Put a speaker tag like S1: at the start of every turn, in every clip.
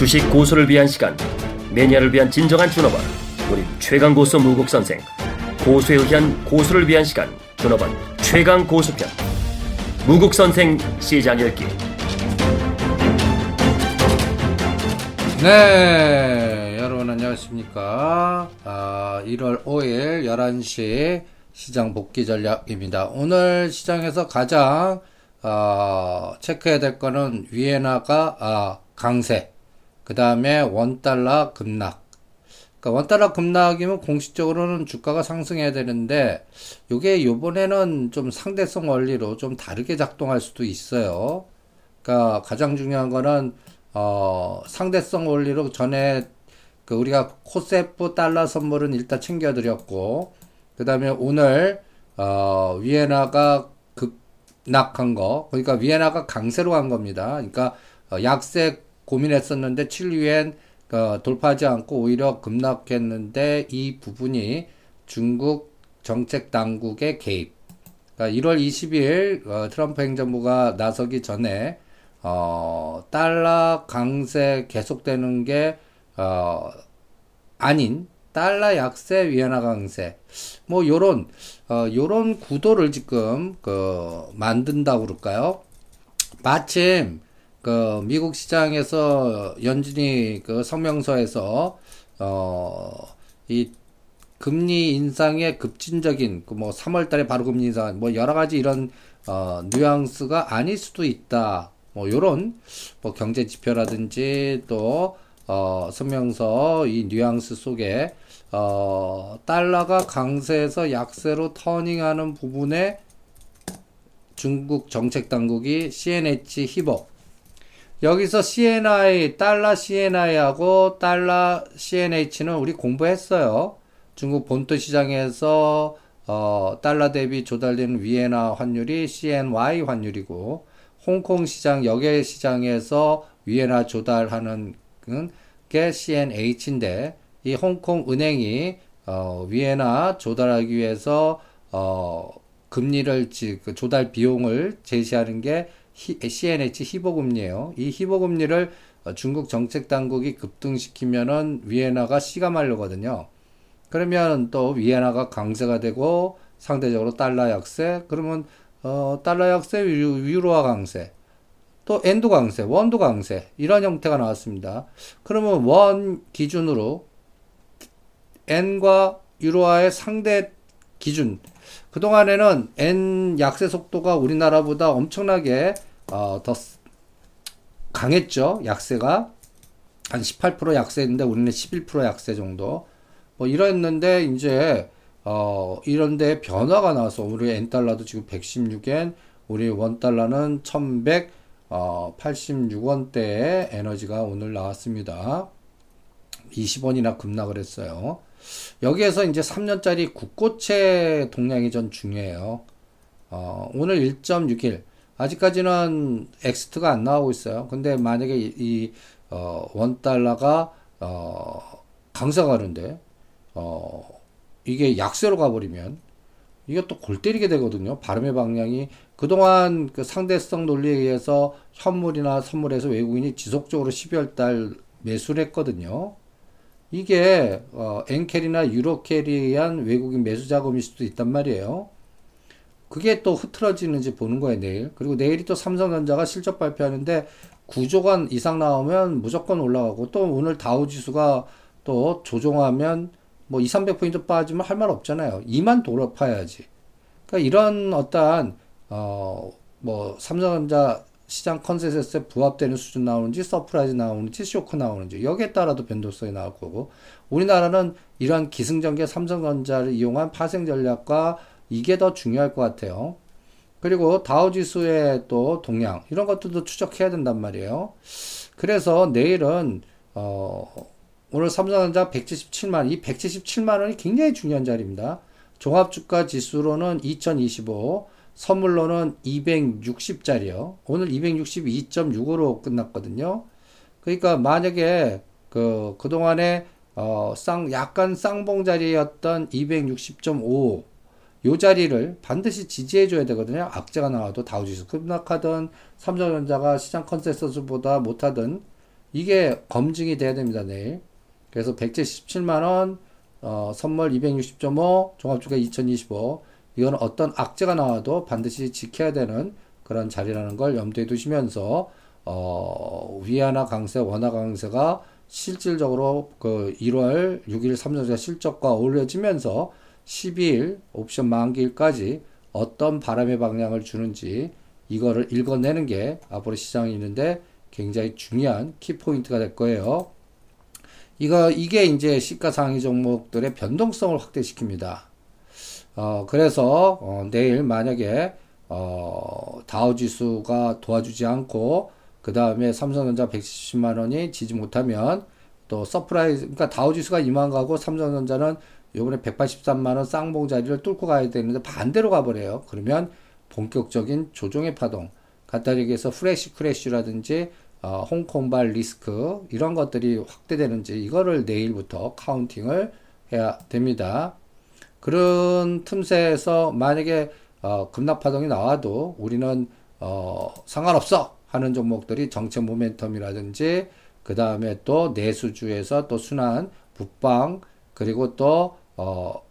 S1: 주식 고수를 위한 시간 매니아를 위한 진정한 준업원 우리 최강 고수 무국 선생 고수에 의한 고수를 위한 시간 준업원 최강 고수편 무국 선생 시장 열기
S2: 네, 여러분 안녕하십니까? 아, 1월 5일 11시 시장 복귀 전략입니다. 오늘 시장에서 가장 어, 체크해야 될 거는 위에나가 아, 강세, 그 다음에 원달러 급락. 그러니까 원달러 급락이면 공식적으로는 주가가 상승해야 되는데 이게 요번에는 좀 상대성 원리로 좀 다르게 작동할 수도 있어요. 그러니까 가장 중요한 거는 어, 상대성 원리로 전에 그 우리가 코세프 달러 선물은 일단 챙겨드렸고, 그 다음에 오늘, 어, 위에나가 급락한 거, 그러니까 위에나가 강세로 간 겁니다. 그러니까 어, 약세 고민했었는데 7위엔 어, 돌파하지 않고 오히려 급락했는데 이 부분이 중국 정책 당국의 개입. 그러니까 1월 20일 어, 트럼프 행정부가 나서기 전에 어, 달러 강세 계속되는 게, 어, 아닌, 달러 약세, 위안화 강세. 뭐, 요런, 어, 요런 구도를 지금, 그, 만든다고 그럴까요? 마침, 그, 미국 시장에서 연준이 그 성명서에서, 어, 이 금리 인상의 급진적인, 그 뭐, 3월 달에 바로 금리 인상, 뭐, 여러 가지 이런, 어, 뉘앙스가 아닐 수도 있다. 뭐 요런 뭐 경제 지표라든지 또 어, 성명서 이 뉘앙스 속에 어, 달러가 강세에서 약세로 터닝하는 부분에 중국 정책 당국이 CNH 힙업 여기서 CNI 달러 CNI하고 달러 CNH는 우리 공부했어요. 중국 본토 시장에서 어, 달러 대비 조달되는 위에나 환율이 CNY 환율이고 홍콩 시장 역외 시장에서 위에나 조달하는 게 CNH인데 이 홍콩 은행이 어, 위에나 조달하기 위해서 어, 금리를 그 조달 비용을 제시하는 게 CNH 희보금리예요. 이 희보금리를 중국 정책 당국이 급등시키면은 위에나가 씨가 말르거든요. 그러면 또 위에나가 강세가 되고 상대적으로 달러 약세 그러면 어, 달러 약세, 유로화 강세, 또 엔도 강세, 원도 강세 이런 형태가 나왔습니다. 그러면 원 기준으로 엔과 유로화의 상대 기준 그동안에는 엔 약세 속도가 우리나라보다 엄청나게 어, 더 강했죠. 약세가 한 18% 약세인데 우리는 11% 약세 정도 뭐 이랬는데 이제 어, 이런데 변화가 나서 우리 엔 달러도 지금 116엔, 우리 원 달러는 1186원대의 에너지가 오늘 나왔습니다. 20원이나 급락을 했어요. 여기에서 이제 3년짜리 국고채 동량이 전 중요해요. 어, 오늘 1.61. 아직까지는 엑스트가 안 나오고 있어요. 근데 만약에 이, 이 어, 원 달러가, 어, 강사가는데, 어, 이게 약세로 가버리면 또골 때리게 되거든요. 발음의 방향이 그동안 그 상대성 논리에 의해서 현물이나 선물에서 외국인이 지속적으로 12월 달 매수를 했거든요. 이게 어, 엔캐리나 유로캐리에 의한 외국인 매수 자금일 수도 있단 말이에요. 그게 또 흐트러지는지 보는 거예요, 내일. 그리고 내일이 또 삼성전자가 실적 발표하는데 9조간 이상 나오면 무조건 올라가고 또 오늘 다우 지수가 또 조정하면 뭐 2, 300포인트 빠지면 할 말 없잖아요. 2만 돌파해야지. 그러니까 이런 어떠한, 어, 뭐, 삼성전자 시장 컨센서스에 부합되는 수준 나오는지, surprise 나오는지, 쇼크 나오는지, 여기에 따라도 변동성이 나올 거고, 우리나라는 이러한 기승전결 삼성전자를 이용한 파생 전략과 이게 더 중요할 것 같아요. 그리고 다우지수의 또 동향, 이런 것들도 추적해야 된단 말이에요. 그래서 내일은, 어, 오늘 삼성전자 177만, 이 177만 원이 굉장히 중요한 자리입니다. 종합주가 지수로는 2025, 선물로는 260짜리요. 오늘 262.65로 끝났거든요. 그러니까 만약에 그, 그동안에 어, 쌍, 약간 쌍봉 자리였던 260.5, 요 자리를 반드시 지지해줘야 되거든요. 악재가 나와도 다우지수 급락하든 삼성전자가 시장 컨센서스보다 못하든 이게 검증이 돼야 됩니다, 내일. 그래서 177만원, 어, 선물 260.5, 종합주가 2025. 이건 어떤 악재가 나와도 반드시 지켜야 되는 그런 자리라는 걸 염두에 두시면서, 어, 위안화 강세, 원화 강세가 실질적으로 그 1월 6일 삼성전자 실적과 어울려지면서 12일 옵션 만기일까지 어떤 바람의 방향을 주는지 이거를 읽어내는 게 앞으로 시장이 있는데 굉장히 중요한 키포인트가 될 거예요. 이거, 이게 이제 시가상위 종목들의 변동성을 확대시킵니다. 어, 그래서, 어, 내일 만약에, 어, 다우 지수가 도와주지 않고, 그 다음에 삼성전자 170만원이 지지 못하면, 또 surprise, 그러니까 다우 지수가 이만 가고 삼성전자는 요번에 183만원 쌍봉 자리를 뚫고 가야 되는데 반대로 가버려요. 그러면 본격적인 조정의 파동, 얘기해서 flash crash라든지 어, 홍콩발 리스크 이런 것들이 확대되는지 이거를 내일부터 counting을 해야 됩니다. 그런 틈새에서 만약에 어, 급락 파동이 나와도 우리는 어, 상관없어 하는 종목들이 정책 모멘텀이라든지 그 다음에 또 내수주에서 또 순환 북방 그리고 또 어,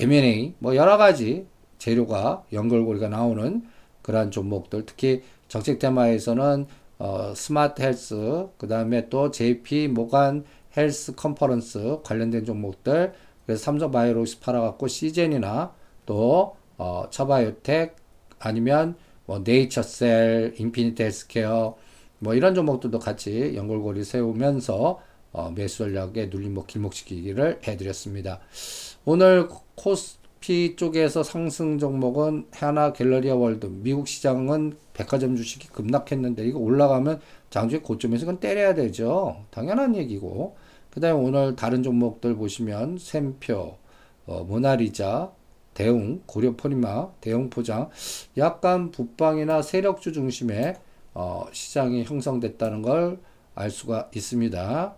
S2: M&A 뭐 여러 가지 재료가 연결고리가 나오는 그러한 종목들 특히 정책 테마에서는 어, smart health 그 다음에 또 JP 모간 health conference 관련된 종목들 그래서 삼성 바이오로직스 팔아갖고 씨젠이나 또 어, 차바이오텍 아니면 뭐 네이처셀, 인피니트 헬스케어 뭐 이런 종목들도 같이 연결고리 세우면서 어, 매수 전략에 눌림목 길목 지키기를 해드렸습니다. 오늘 코스피 쪽에서 상승 종목은 한화 갤러리아 월드 미국 시장은 백화점 주식이 급락했는데 이거 올라가면 장중의 고점에서 그건 때려야 되죠. 당연한 얘기고 그 다음에 오늘 다른 종목들 보시면 샘표, 어, 모나리자, 대웅, 고려 포리마, 대웅 포장 약간 북방이나 세력주 중심의 어, 시장이 형성됐다는 걸 알 수가 있습니다.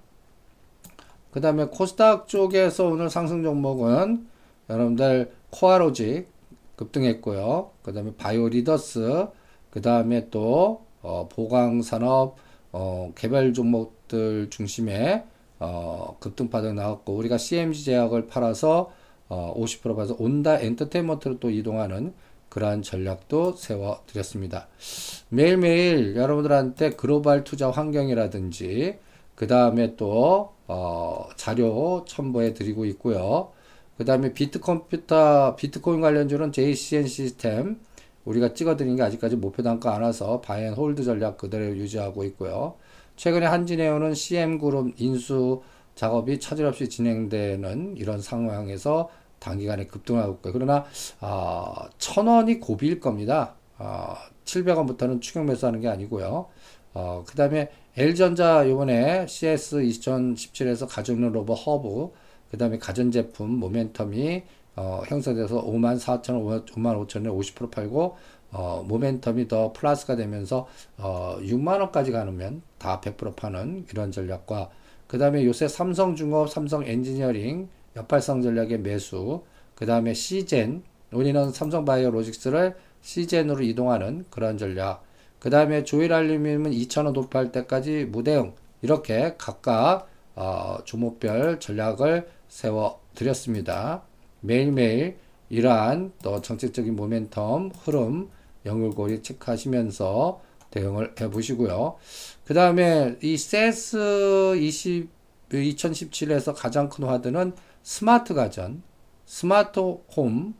S2: 그 다음에 코스닥 쪽에서 오늘 상승 종목은 여러분들 코아로직 급등했고요. 그 다음에 바이오리더스, 그 다음에 또 어, 보강산업 어, 개별 종목들 중심의 어, 급등 파동 나왔고 우리가 CMG 제약을 팔아서 어, 50% 봐서 온다 엔터테인먼트로 또 이동하는 그러한 전략도 세워 드렸습니다. 매일매일 여러분들한테 글로벌 투자 환경이라든지 그 다음에 또 어, 자료 첨부해 드리고 있고요. 그 다음에 비트컴퓨터, 비트코인 관련주는 JC현 시스템 우리가 찍어드린 게 아직까지 목표 단가 안 와서 buy and hold 전략 그대로 유지하고 있고요. 최근에 한진에어는 CM그룹 인수 작업이 차질 없이 진행되는 이런 상황에서 단기간에 급등하고 있고요. 그러나 아, 천 원이 고비일 겁니다. 아, 700원부터는 추격 매수하는 게 아니고요. 어, 그 다음에 LG전자 요번에 CES 2017에서 가정용 로봇 허브, 그 다음에 가전제품 모멘텀이 어, 형성돼서 5만 4천 원, 5만 5천 원에 50% 팔고, 어, 모멘텀이 더 플러스가 되면서, 어, 6만 원까지 가면 다 100% 파는 이런 전략과, 그 다음에 요새 삼성중업, 삼성 엔지니어링, 역발상 전략의 매수, 그 다음에 시젠, 우리는 삼성바이오 로직스를 시젠으로 이동하는 그런 전략, 그 다음에 조일 알루미늄은 2,000원 도파할 때까지 무대응 이렇게 각각 어, 주목별 전략을 세워 드렸습니다. 매일매일 이러한 또 정책적인 모멘텀 흐름 연결고리 체크하시면서 대응을 해 보시고요. 그 다음에 이 CES 20 2017에서 가장 큰 화두는 스마트 가전, smart home,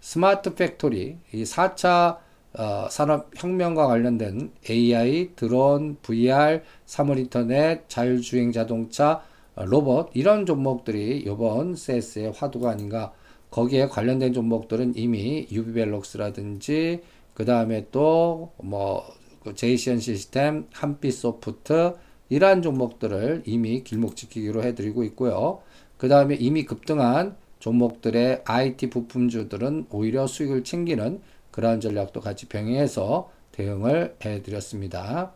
S2: smart factory, 이 4차 어, 산업혁명과 관련된 AI, 드론, VR, 사물 인터넷, 자율주행 자동차, 어, 로봇 이런 종목들이 이번 CES의 화두가 아닌가 거기에 관련된 종목들은 이미 유비벨록스라든지 그 다음에 또뭐 그 제이시언 시스템, 한빛 소프트 이러한 종목들을 이미 길목 지키기로 해드리고 있고요. 그 다음에 이미 급등한 종목들의 IT 부품주들은 오히려 수익을 챙기는 그러한 전략도 같이 병행해서 대응을 해드렸습니다.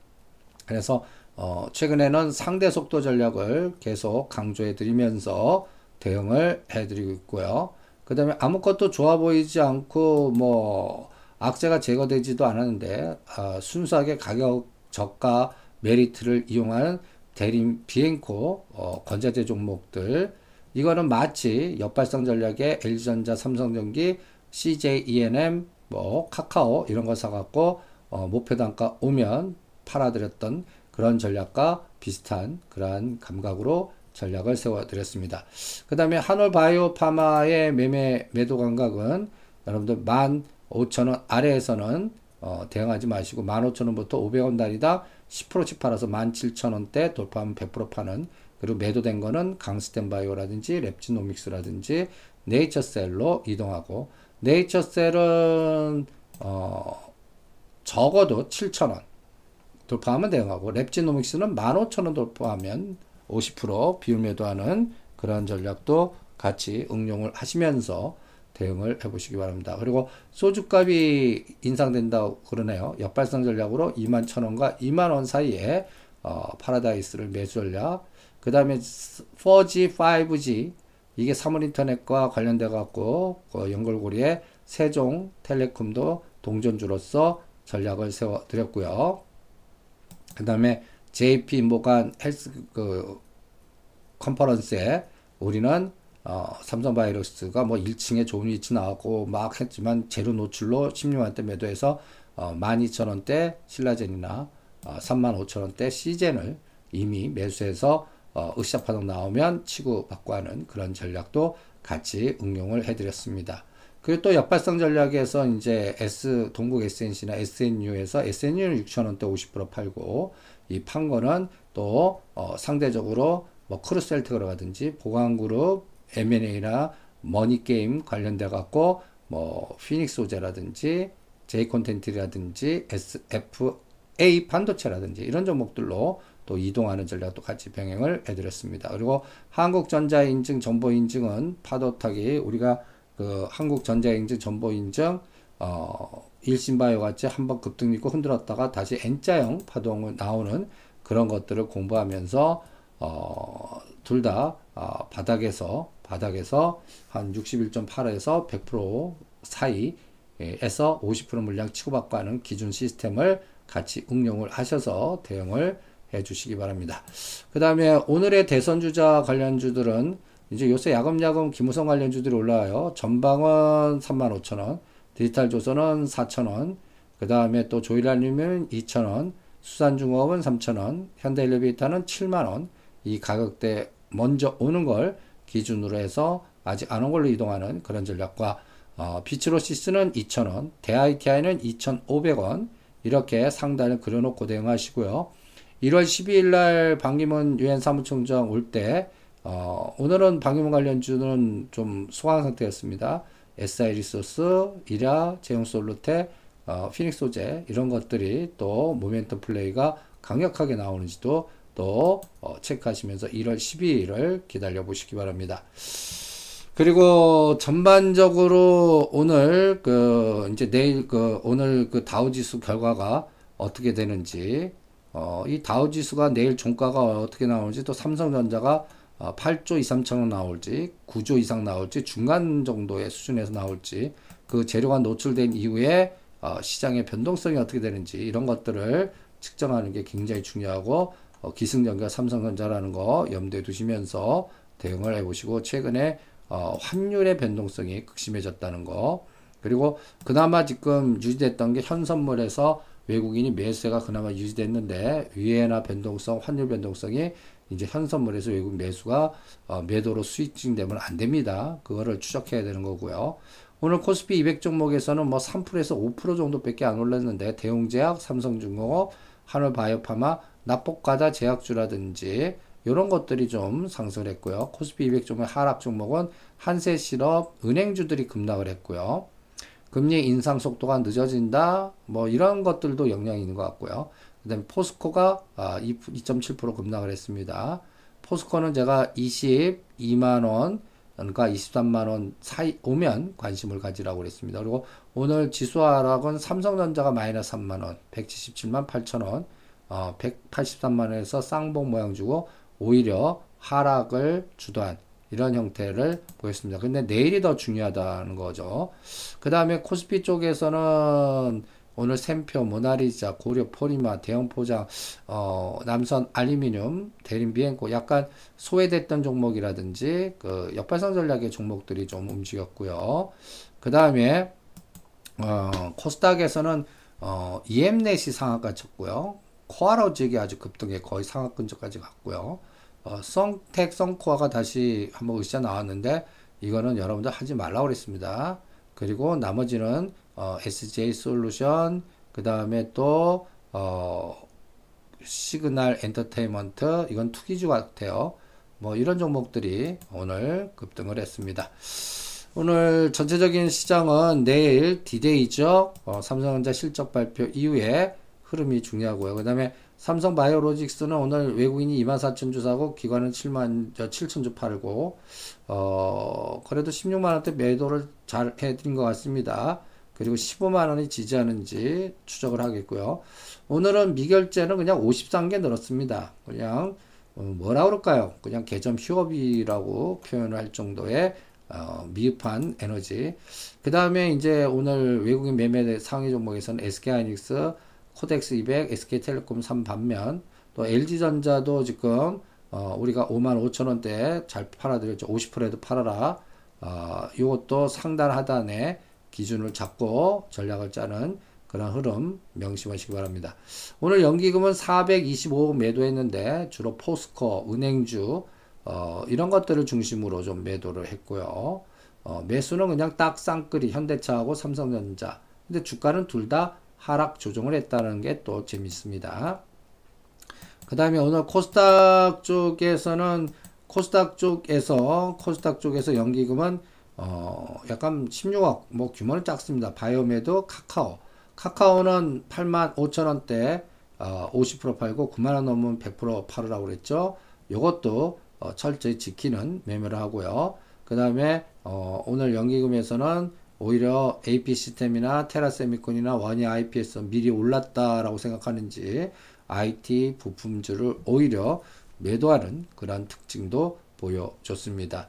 S2: 그래서 어, 최근에는 상대 속도 전략을 계속 강조해 드리면서 대응을 해드리고 있고요. 그 다음에 아무것도 좋아 보이지 않고 뭐 악재가 제거되지도 않았는데 어, 순수하게 가격 저가 메리트를 이용하는 대림 비엔코 어, 건자재 종목들 이거는 마치 역발상 전략의 LG전자, 삼성전기, CJ, ENM, 뭐 카카오 이런 거 사갖고 어, 목표 단가 오면 팔아드렸던 그런 전략과 비슷한 그러한 감각으로 전략을 세워드렸습니다. 그 다음에 한올바이오파마의 매매 매도 감각은 여러분들 15,000원 아래에서는 어, 대응하지 마시고 15,000원부터 500원 단위다 10%씩 팔아서 17,000원대 돌파하면 100% 파는 그리고 매도된 거는 강스텐바이오라든지 랩지노믹스라든지 네이처셀로 이동하고 네이처셀은 어, 적어도 7,000원 돌파하면 대응하고 랩지노믹스는 15,000원 돌파하면 50% 비율 매도하는 그러한 전략도 같이 응용을 하시면서 대응을 해보시기 바랍니다. 그리고 소주값이 인상된다고 그러네요. 역발상 전략으로 2만 천원과 2만 원 사이에 어, 파라다이스를 매수 전략. 그 다음에 4G, 5G 이게 사물인터넷과 관련돼 갖고 그 연결고리에 세종 텔레콤도 동전주로서 전략을 세워 드렸고요. 그 다음에 JP 모간 헬스 그 컨퍼런스에 우리는 어, 삼성바이러스가 뭐 1층에 좋은 위치 나왔고 막 했지만 재료 노출로 16만원대 매도해서 어, 12,000원대 신라젠이나 어, 35,000원대 시젠을 이미 매수해서 어, 으쌰 파동 나오면 치고 받고 하는 그런 전략도 같이 응용을 해드렸습니다. 그리고 또 역발상 전략에서 이제 S 동국 SNC나 SNU에서 SNU는 6,000원대 50% 팔고 이 판 거는 또 어, 상대적으로 뭐 크루셀트라든지 보강그룹 M&A나 머니게임 관련돼 갖고 뭐 피닉스 소재라든지 J 콘텐츠라든지 SFA 반도체라든지 이런 종목들로 또 이동하는 전략도 같이 병행을 해드렸습니다. 그리고 한국전자인증 정보인증은 파도타기 우리가 그 한국전자인증 정보인증 어 일신바이오 같이 한번 급등 있고 흔들었다가 다시 N자형 파동을 나오는 그런 것들을 공부하면서 어, 둘다 어, 바닥에서 바닥에서 한 61.8에서 100% 사이에서 50% 물량 치고받고 하는 기준 시스템을 같이 응용을 하셔서 대응을 해 주시기 바랍니다. 그 다음에 오늘의 대선주자 관련주들은 이제 요새 야금야금 기무성 관련주들이 올라와요. 전방은 35,000원, 디지털 조선은 4,000원, 그 다음에 또 조일알림은 2,000원, 수산중업은 3,000원, 현대엘리베이터는 7만원, 이 가격대 먼저 오는 걸 기준으로 해서 아직 안 온 걸로 이동하는 그런 전략과 어, 비츠로시스는 2,000원, 대ITI는 2,500원 이렇게 상단을 그려놓고 대응하시고요. 1월 12일 날 방기문 유엔 사무총장 올 때, 어, 오늘은 방기문 관련주는 좀 소강 상태였습니다. SI 리소스, 이라, 제용 솔루테, 어, 피닉스 소재, 이런 것들이 또 모멘텀 플레이가 강력하게 나오는지도 또 어, 체크하시면서 1월 12일을 기다려 보시기 바랍니다. 그리고 전반적으로 오늘 그 이제 내일 그 오늘 그 다우 지수 결과가 어떻게 되는지 어, 이 다우 지수가 내일 종가가 어떻게 나오는지 또 삼성전자가 어, 8조 2, 3천원 나올지 9조 이상 나올지 중간 정도의 수준에서 나올지 그 재료가 노출된 이후에 어, 시장의 변동성이 어떻게 되는지 이런 것들을 측정하는 게 굉장히 중요하고 어, 기승전결 삼성전자라는 거 염두에 두시면서 대응을 해보시고 최근에 어, 환율의 변동성이 극심해졌다는 거. 그리고 그나마 지금 유지됐던 게 현선물에서 외국인이 매수세가 그나마 유지됐는데 위에나 변동성 환율 변동성이 이제 현선물에서 외국 매수가 어, 매도로 스위칭되면 안 됩니다. 그거를 추적해야 되는 거고요. 오늘 코스피 200 종목에서는 뭐 3%에서 5% 정도밖에 안 올랐는데 대웅제약, 삼성중공업, 한올바이오파마 납복과다 제약주라든지 이런 것들이 좀 상승을 했고요. 코스피 200 종목 하락 종목은 한세실업, 은행주들이 급락을 했고요. 금리 인상 속도가 늦어진다. 뭐 이런 것들도 영향이 있는 것 같고요. 그다음에 포스코가 2.7% 아, 급락을 했습니다. 포스코는 제가 22만 원 그러니까 23만 원 사이 오면 관심을 가지라고 그랬습니다. 그리고 오늘 지수 하락은 삼성전자가 마이너스 3만 원, 177만 8천 원. 어, 183만 원에서 쌍봉 모양 주고 오히려 하락을 주도한 이런 형태를 보였습니다. 근데 내일이 더 중요하다는 거죠. 그 다음에 코스피 쪽에서는 오늘 샘표, 모나리자, 고려, 포리마, 대형 포장, 어, 남선 알루미늄, 대림 비행고 약간 소외됐던 종목이라든지 그 역발상 전략의 종목들이 좀 움직였고요. 그 다음에 어, 코스닥에서는 어, EM넷이 상한가 쳤고요. 코아로직이 아주 급등해 거의 상하 근처까지 갔고요. 어, 성텍, 성코아가 다시 한번 으쌰 나왔는데 이거는 여러분들 하지 말라고 그랬습니다. 그리고 나머지는 어, SJ 솔루션, 그 다음에 또 어, 시그널 엔터테인먼트 이건 투기주 같아요. 뭐 이런 종목들이 오늘 급등을 했습니다. 오늘 전체적인 시장은 내일 디데이죠. 어, 삼성전자 실적 발표 이후에 흐름이 중요하고요. 그 다음에 삼성 바이오로직스는 오늘 외국인이 24,000주 사고 기관은 7만 7,000주 팔고 어 그래도 16만 원대 매도를 잘 해드린 것 같습니다. 그리고 15만 원이 지지하는지 추적을 하겠고요. 오늘은 미결제는 그냥 53개 늘었습니다. 그냥 어, 뭐라 그럴까요? 그냥 개점 휴업이라고 표현을 할 정도의 어, 미흡한 에너지. 그 다음에 이제 오늘 외국인 매매 상위 종목에서는 SK하이닉스, 코덱스 200, SK텔레콤 3 반면 또 LG전자도 지금 어, 우리가 5만 5천 원대 잘 팔아드렸죠. 50%에도 팔아라. 어, 이것도 상단 하단에 기준을 잡고 전략을 짜는 그런 흐름 명심하시기 바랍니다. 오늘 연기금은 425 매도했는데 주로 포스코, 은행주 어, 이런 것들을 중심으로 좀 매도를 했고요. 어, 매수는 그냥 딱 쌍끌이 현대차하고 삼성전자. 근데 주가는 둘 다 하락 조정을 했다는 게 또 재밌습니다. 그 다음에 오늘 코스닥 쪽에서는 코스닥 쪽에서 코스닥 쪽에서 연기금은 어 약간 16억 뭐 규모는 작습니다. 바이오메도 카카오 카카오는 8만 5천 원대 어, 50% 팔고 9만 원 넘으면 100% 팔으라고 그랬죠. 요것도 어, 철저히 지키는 매매를 하고요. 그 다음에 어, 오늘 연기금에서는 오히려 AP 시스템이나 테라 세미콘이나 원이 IPS 미리 올랐다라고 생각하는지 IT 부품주를 오히려 매도하는 그런 특징도 보여줬습니다.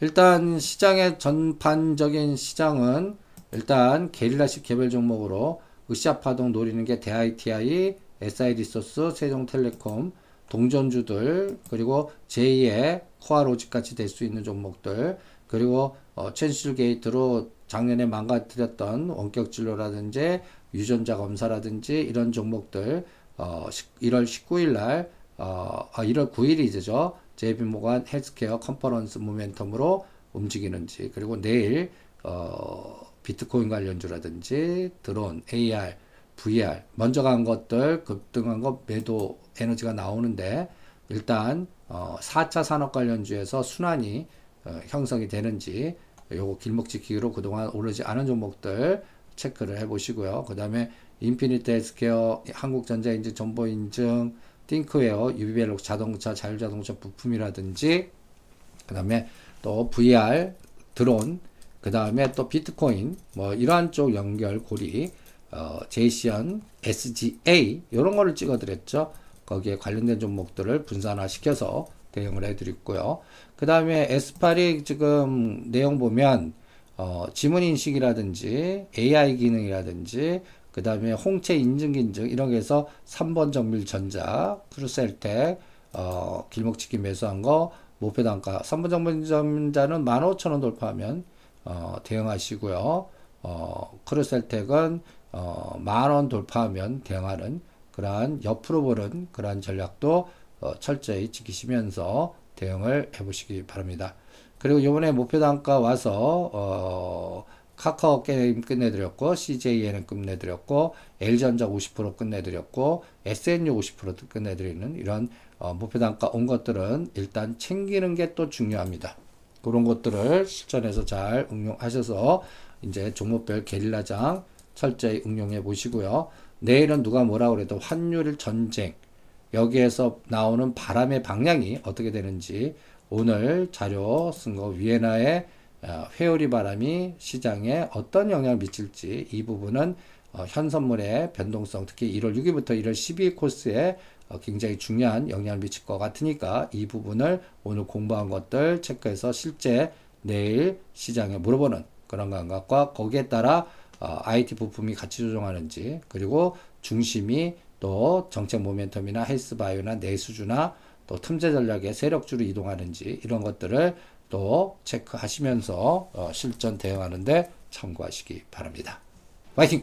S2: 일단 시장의 전반적인 시장은 일단 게릴라식 개별 종목으로 으쌰 파동 노리는 게 대ITI, SI리소스, 세종텔레콤, 동전주들 그리고 제2의 코아 로직 같이 될 수 있는 종목들 그리고 어, 첸실 게이트로 작년에 망가뜨렸던 원격 진료라든지 유전자 검사라든지 이런 종목들 어, 1월 19일 날 어, 아, 1월 9일이죠. JP 모간 헬스케어 컨퍼런스 모멘텀으로 움직이는지 그리고 내일 어, 비트코인 관련주라든지 드론, AR, VR 먼저 간 것들 급등한 것 매도 에너지가 나오는데 일단 어, 4차 산업 관련주에서 순환이 어, 형성이 되는지 요거 길목 지키기로 그동안 오르지 않은 종목들 체크를 해 보시고요. 그 다음에 인피니트 헬스케어, 한국전자인증, 정보인증, 띵크웨어, 유비벨록스 자동차, 자율자동차 부품이라든지 그 다음에 또 VR, 드론, 그 다음에 또 비트코인 뭐 이러한 쪽 연결 고리 어, 제이씨현, SGA 이런 거를 찍어드렸죠. 거기에 관련된 종목들을 분산화 시켜서 대응을 해드렸고요. 그 다음에 에스팔이 지금 내용 보면 어, 지문 인식이라든지 AI 기능이라든지 그 다음에 홍채 인증 인증 이런 게 해서 3번 정밀 전자, 크루셀텍, 어, 길목치기 매수한 거, 목표 단가 3번 정밀 전자는 15,000원 돌파하면 어, 대응하시고요. 어, 크루셀텍은 어, 만원 돌파하면 대응하는 그러한 옆으로 보는 그러한 전략도 어, 철저히 지키시면서 대응을 해보시기 바랍니다. 그리고 이번에 목표 단가 와서 어, 카카오 게임 끝내드렸고 CJN은 끝내드렸고 L전자 50% 끝내드렸고 SNU 50% 끝내드리는 이런 어, 목표 단가 온 것들은 일단 챙기는 게 또 중요합니다. 그런 것들을 실전에서 잘 응용하셔서 이제 종목별 게릴라장 철저히 응용해 보시고요. 내일은 누가 뭐라 그래도 환율 전쟁 여기에서 나오는 바람의 방향이 어떻게 되는지 오늘 자료 쓴 거 위에나의 어, 회오리 바람이 시장에 어떤 영향을 미칠지 이 부분은 어, 현선물의 변동성 특히 1월 6일부터 1월 12일 코스에 어, 굉장히 중요한 영향을 미칠 것 같으니까 이 부분을 오늘 공부한 것들 체크해서 실제 내일 시장에 물어보는 그런 감각과 거기에 따라 어, IT 부품이 같이 조정하는지 그리고 중심이 또 정책 모멘텀이나 헬스바이오나 내수주나 또 틈새 전략의 세력주로 이동하는지 이런 것들을 또 체크하시면서 어, 실전 대응하는데 참고하시기 바랍니다. 화이팅!